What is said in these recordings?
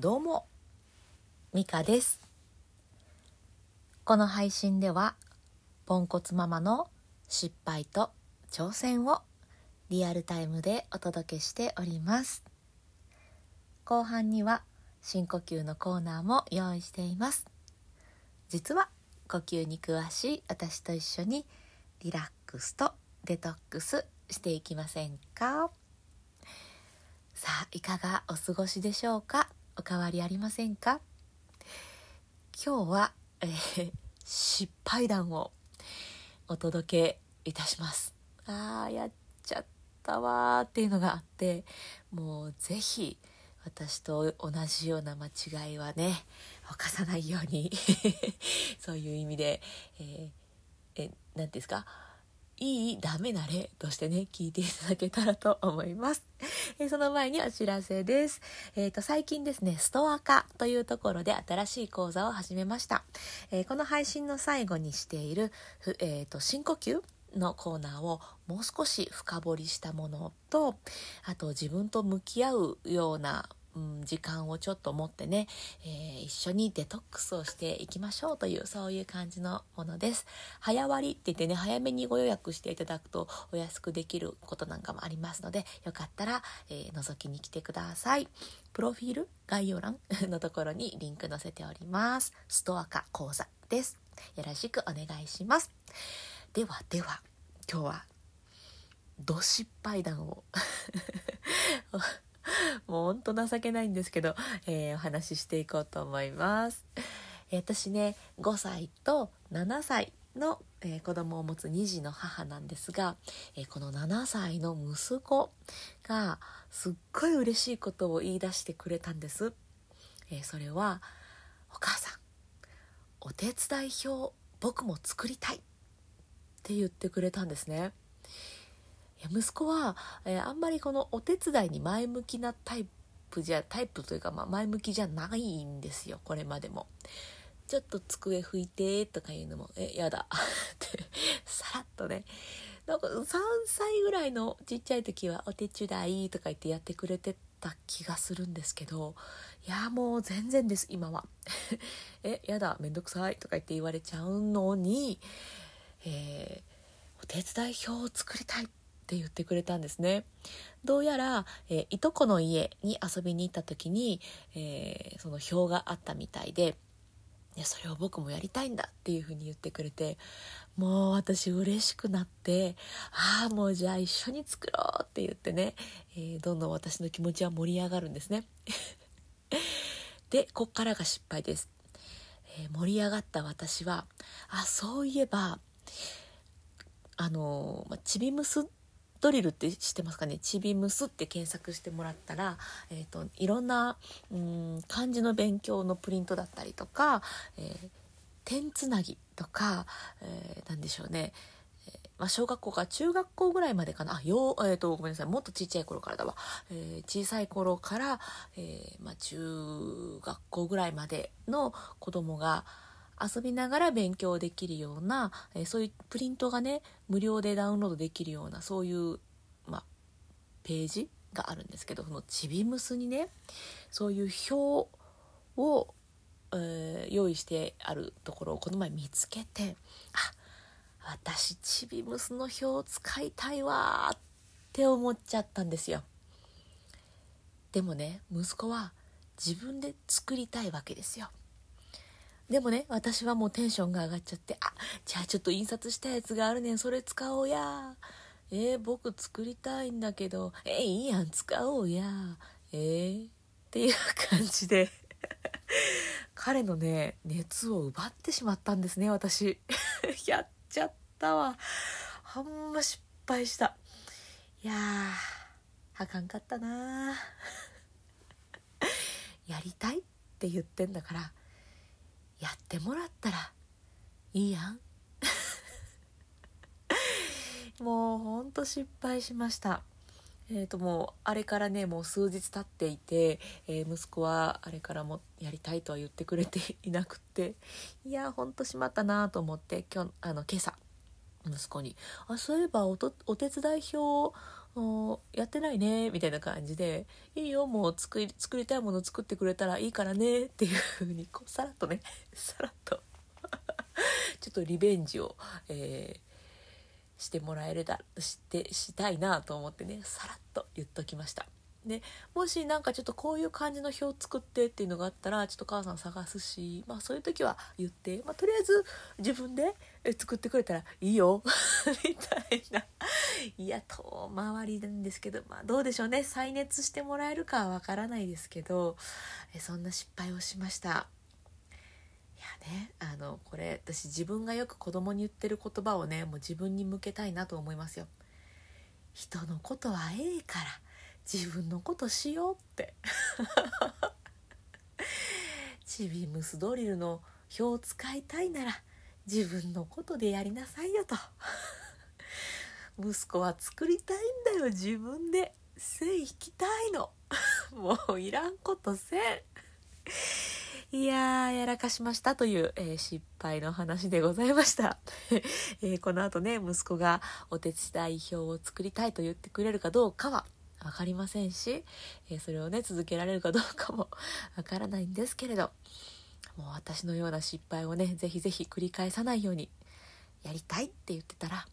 どうもミカです。この配信ではポンコツママの失敗と挑戦をリアルタイムでお届けしております。後半には深呼吸のコーナーも用意しています。実は呼吸に詳しい私と一緒にリラックスとデトックスしていきませんか？さあいかがお過ごしでしょうか？お変わりありませんか？今日は、えー、失敗談をお届けいたします。あーやっちゃったわーっていうのがあってもうぜひ私と同じような間違いはね犯さないように。そういう意味で、えー、え何ていうんですか？いいダメな例としてね聞いていただけたらと思います。えー、その前にお知らせです。えっ、ー、と最近ですねストア化というところで新しい講座を始めました。えー、この配信の最後にしているえっ、と深呼吸のコーナーをもう少し深掘りしたものとあと自分と向き合うようなうん、時間をちょっと持ってね、えー、一緒にデトックスをしていきましょうというそういう感じのものです。早割って言ってね早めにご予約していただくとお安くできることなんかもありますのでよかったら、えー、覗きに来てください。プロフィール概要欄 のところにリンク載せております。ストア化講座です。よろしくお願いします。ではでは今日はど失敗談を もうほんと情けないんですけど、えー、お話ししていこうと思います。私ね5歳と7歳の、えー、子供を持つ2児の母なんですが、えー、この7歳の息子がすっごい嬉しいことを言い出してくれたんです。えー、それは「お母さんお手伝い表僕も作りたい」って言ってくれたんですね。息子は、えー、あんまりこのお手伝いに前向きなタイプじゃタイプというか、まあ、前向きじゃないんですよこれまでも。ちょっと机拭いてとか言うのも「えやだ」ってさらっとね。なんか3歳ぐらいのちっちゃい時は「お手伝い」とか言ってやってくれてた気がするんですけどいやもう全然です今は。えやだめんどくさいとか言って言われちゃうのに、えー、お手伝い表を作りたい。っって言ってくれたんですね。どうやら、えー、いとこの家に遊びに行った時に、えー、その表があったみたいで、いそれを僕もやりたいんだっていうふうに言ってくれて、もう私嬉しくなって、ああ、もうじゃあ一緒に作ろうって言ってね、えー、どんどん私の気持ちは盛り上がるんですね。で、こっからが失敗です。えー、盛り上がった私は、あ、そういえば、あのまちびむすドリルって知ってますかね？ちびむすって検索してもらったら、えーと、いろんなうん漢字の勉強のプリントだったりとか、えー、点つなぎとか、えー、何でしょうね。まあ、小学校から中学校ぐらいまでかな？あよえーと、ごめんなさい。もっとちっちゃい頃からだわ、えー、小さい頃から、えー、まあ、中学校ぐらいまでの子供が遊びながら勉強できるような、え、そういうプリントがね無料でダウンロードできるようなそういう、まあ、ページがあるんですけどそのちびむすにねそういう表を、えー、用意してあるところをこの前見つけてあ私ちびむすの表を使いたいわって思っちゃったんですよ。でもね息子は自分で作りたいわけですよ。でもね、私はもうテンションが上がっちゃって、あ、じゃあちょっと印刷したやつがあるねん、それ使おうや。えー、僕作りたいんだけど、えー、いいやん、使おうや。えー、っていう感じで 彼のね、熱を奪ってしまったんですね、私。やっちゃったわ。ほんま失敗した。いやー、あかんかったな やりたいって言ってんだから、やってもらったらいいやん。もうほんと失敗しました。えーともうあれからねもう数日経っていて、えー、息子はあれからもやりたいとは言ってくれていなくっていやほんとしまったなと思って今日あの今朝息子に「あそういえばおお手伝い表やってないねみたいな感じで「いいよもう作り作りたいもの作ってくれたらいいからね」っていうふうにこうさらっとね さらっと ちょっとリベンジを、えー、してもらえれたしてしたいなと思ってねさらっと言っときました。でもしなんかちょっとこういう感じの表作ってっていうのがあったらちょっと母さん探すし、まあ、そういう時は言って、まあ、とりあえず自分で作ってくれたらいいよ みたいないや遠回りなんですけど、まあ、どうでしょうね再熱してもらえるかはわからないですけどえそんな失敗をしました。いやねあのこれ私自分がよく子供に言ってる言葉をねもう自分に向けたいなと思いますよ。人のことはええから自分のことしようって。チビムスドリルの表を使いたいなら自分のことでやりなさいよと。息子は作りたいんだよ自分で。線引きたいの。もういらんことせん。いやーやらかしましたという、えー、失敗の話でございました、えー、この後ね息子がお手伝い表を作りたいと言ってくれるかどうかは分かりませんし、えー、それをね続けられるかどうかも わからないんですけれどもう私のような失敗をねぜひぜひ繰り返さないようにやりたいって言ってたら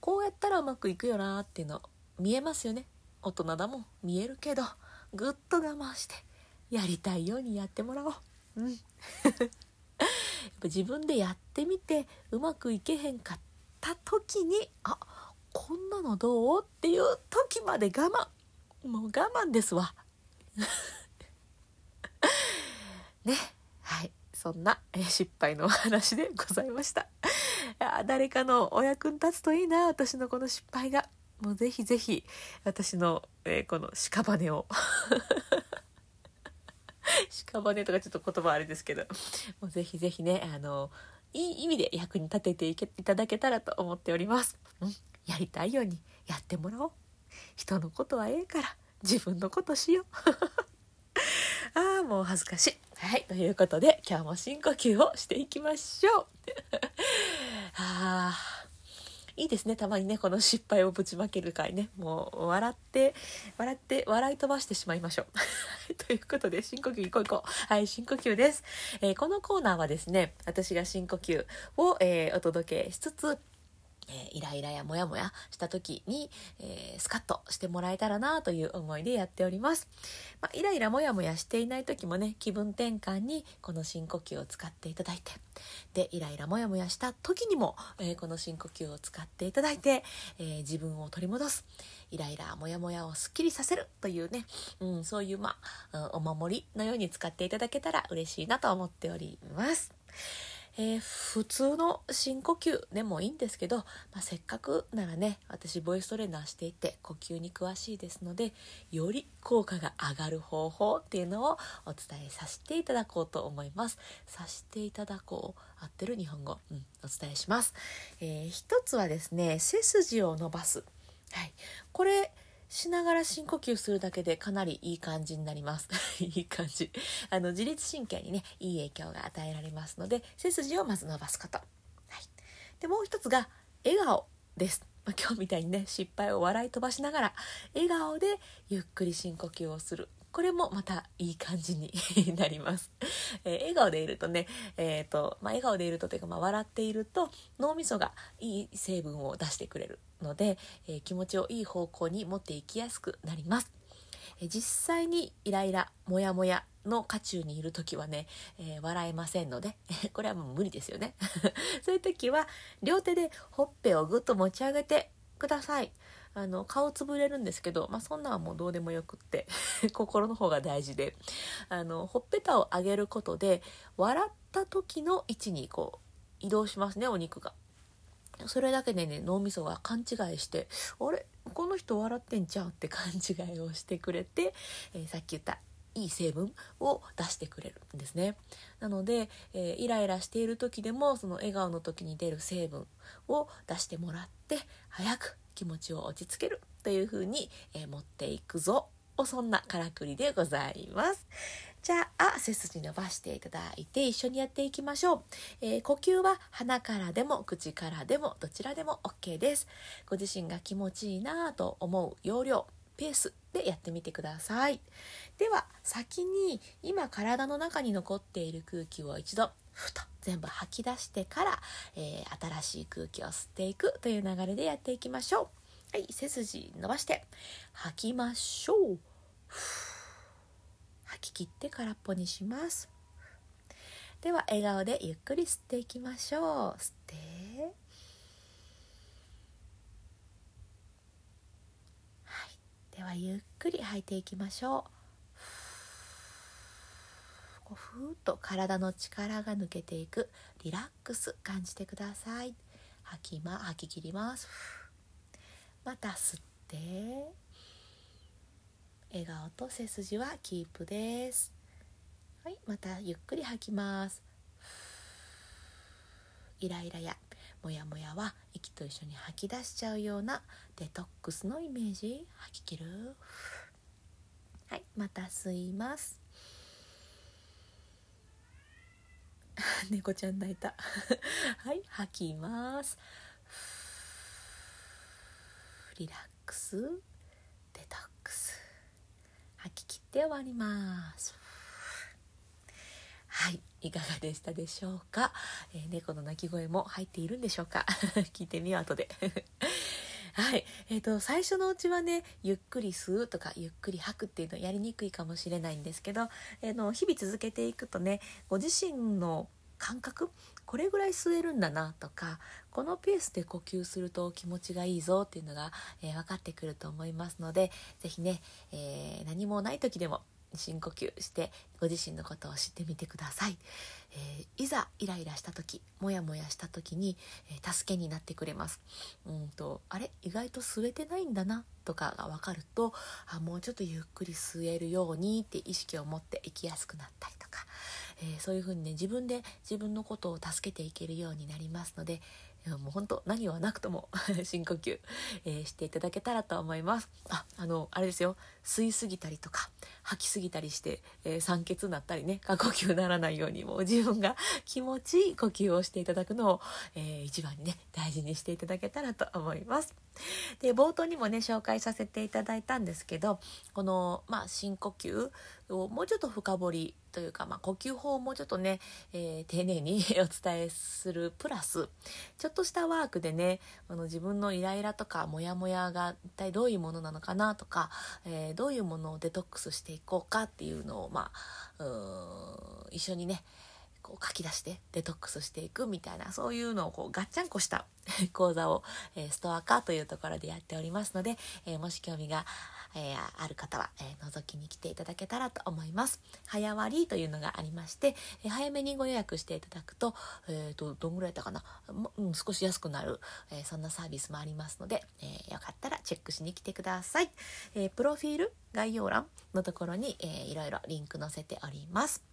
こうやったらうまくいくよなっていうの見えますよね。大人だもん見えるけどぐっと我慢してやりたいようにやってもらおう。うん。やっぱ自分でやってみてうまくいけへんかった時にあこんなのどうっていう時まで我慢。もう我慢ですわ。ね。はい。そんな、失敗のお話でございました。誰かのお役に立つといいな私のこの失敗が。もうぜひぜひ私の、えー、この屍を。屍とかちょっと言葉あれですけど。もうぜひぜひねあのいい意味で役に立てていただけたらと思っております。うん。やりたいようにやってもらおう。人のことはええから自分のことしよう。ああもう恥ずかしい。はいということで今日も深呼吸をしていきましょう。あいいですね。たまにねこの失敗をぶちまける回ね。もう笑って笑って笑い飛ばしてしまいましょう。ということで深呼吸いこういこう。はい深呼吸です、えー、このコーナーはですね私が深呼吸を、えー、お届けしつつえー、イライラやモヤモヤした時に、えー、スカッとしてもらえたらなという思いでやっております。まあ、イライラモヤモヤしていない時もね、気分転換にこの深呼吸を使っていただいて、で、イライラモヤモヤした時にも、えー、この深呼吸を使っていただいて、え自分を取り戻す。イライラ、モヤモヤをすっきりさせるというね、うん、そういう、まあ、お守りのように使っていただけたら嬉しいなと思っております。えー、普通の深呼吸でもいいんですけど、まあ、せっかくならね私ボイストレーナーしていて呼吸に詳しいですのでより効果が上がる方法っていうのをお伝えさせていただこうと思います。させていただこう。合ってる日本語、うん、お伝えします、えー、一つはですね背筋を伸ばす。はい。これしながら深呼吸するだけでかなりいい感じになります。いい感じ。あの、自律神経にね、いい影響が与えられますので、背筋をまず伸ばすこと。はい。で、もう一つが、笑顔です。ま今日みたいにね、失敗を笑い飛ばしながら、笑顔でゆっくり深呼吸をする。これもまたいい感じに なります。えー、笑顔でいるとね、えっ、ー、と、まあ、笑顔でいるとというか、まあ、笑っていると脳みそがいい成分を出してくれるので、えー、気持ちをいい方向に持っていきやすくなります。え実際にイライラ、モヤモヤの渦中にいる時はね、え笑えませんので、これはもう無理ですよね。そういう時は両手でほっぺをぐっと持ち上げてください。あの顔つぶれるんですけど、まあ、そんなんはもうどうでもよくって 心の方が大事であのほっぺたを上げることで笑った時の位置にこう移動しますねお肉が。それだけでね脳みそが勘違いして「あれ？この人笑ってんちゃう?」って勘違いをしてくれて、えー、さっき言ったいい成分を出してくれるんですね。なので、えー、イライラしている時でもその笑顔の時に出る成分を出してもらって早く気持ちを落ち着けるという風に、えー、持っていくぞ。そんなからくりでございます。じゃあ背筋伸ばしていただいて一緒にやっていきましょう、えー、呼吸は鼻からでも口からでもどちらでも OK です。ご自身が気持ちいいなと思う要領ペースでやってみてください。では先に今体の中に残っている空気を一度ふと全部吐き出してから、えー、新しい空気を吸っていくという流れでやっていきましょう。はい背筋伸ばして吐きましょう。吐き切って空っぽにします。では笑顔でゆっくり吸っていきましょう。吸って。はい。ではゆっくり吐いていきましょう。こうふーっと体の力が抜けていくリラックス感じてください。吐きま吐き切ります。また吸って笑顔と背筋はキープです。はいまたゆっくり吐きます。イライラやモヤモヤは息と一緒に吐き出しちゃうようなデトックスのイメージ。吐き切る。はいまた吸います。猫ちゃん泣いた。はい吐きます。リラックス。デトックス。吐き切って終わります。はいいかがでしたでしょうか、えー、猫の鳴き声も入っているんでしょうか？聞いてみよう後で。はい。えーと、最初のうちはねゆっくり吸うとかゆっくり吐くっていうのやりにくいかもしれないんですけど、えー、の日々続けていくとねご自身の感覚これぐらい吸えるんだなとかこのペースで呼吸すると気持ちがいいぞっていうのが、えー、分かってくると思いますので是非ね、えー、何もない時でも深呼吸してご自身のことを知ってみてください、えー、いざイライラした時モヤモヤした時に、えー、助けになってくれます。うんとあれ？意外と吸えてないんだなとかが分かるとあもうちょっとゆっくり吸えるようにって意識を持って生きやすくなったりとか、えー、そういうふうにね自分で自分のことを助けていけるようになりますのでいやもう本当何はなくとも 深呼吸、えー、していただけたらと思います。ああのあれですよ。吸いすぎたりとか吐きすぎたりして、えー、酸欠になったりね過呼吸にならないようにもう自分が 気持ちいい呼吸をしていただくのを、えー、一番にね大事にしていただけたらと思います。で冒頭にもね紹介させていただいたんですけどこの、まあ、深呼吸をもうちょっと深掘りというか、まあ、呼吸法をもうちょっとね、えー、丁寧に お伝えするプラスちょっとしたワークでねあの自分のイライラとかモヤモヤが一体どういうものなのかなとか、えー、どういうものをデトックスしていこうかっていうのを、まあ、う一緒にねこう書き出してデトックスしていくみたいなそういうのをこうガッチャンコした 講座を、えー、ストア化というところでやっておりますので、えー、もし興味がえー、ある方は、えー、覗きに来ていただけたらと思います。早割というのがありまして、え、早めにご予約していただくと、えーと、どんぐらいだったかな、うん、少し安くなる、えそんなサービスもありますので、えよかったらチェックしに来てください。えプロフィール概要欄のところに、えー、いろいろリンク載せております。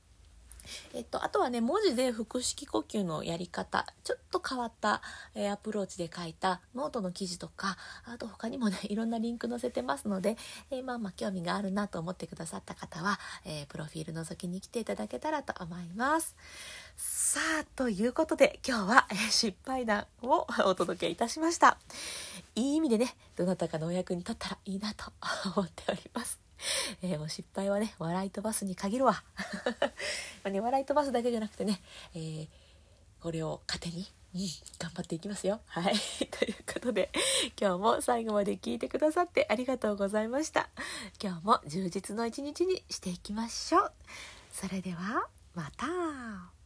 えっと、あとはね文字で腹式呼吸のやり方ちょっと変わった、えー、アプローチで書いたノートの記事とかあと他にもね いろんなリンク載せてますので、えー、まあまあ興味があるなと思ってくださった方は、えー、プロフィール覗きに来ていただけたらと思います。さあということで今日は、え失敗談を お届けいたしました。いい意味でねどなたかのお役に立ったらいいなと思っております。えー、もう失敗はね笑い飛ばすに限るわ。まあ、ね、笑い飛ばすだけじゃなくてね、えー、これを糧に、頑張っていきますよ。はい。ということで今日も最後まで聞いてくださってありがとうございました。今日も充実の一日にしていきましょう。それではまた。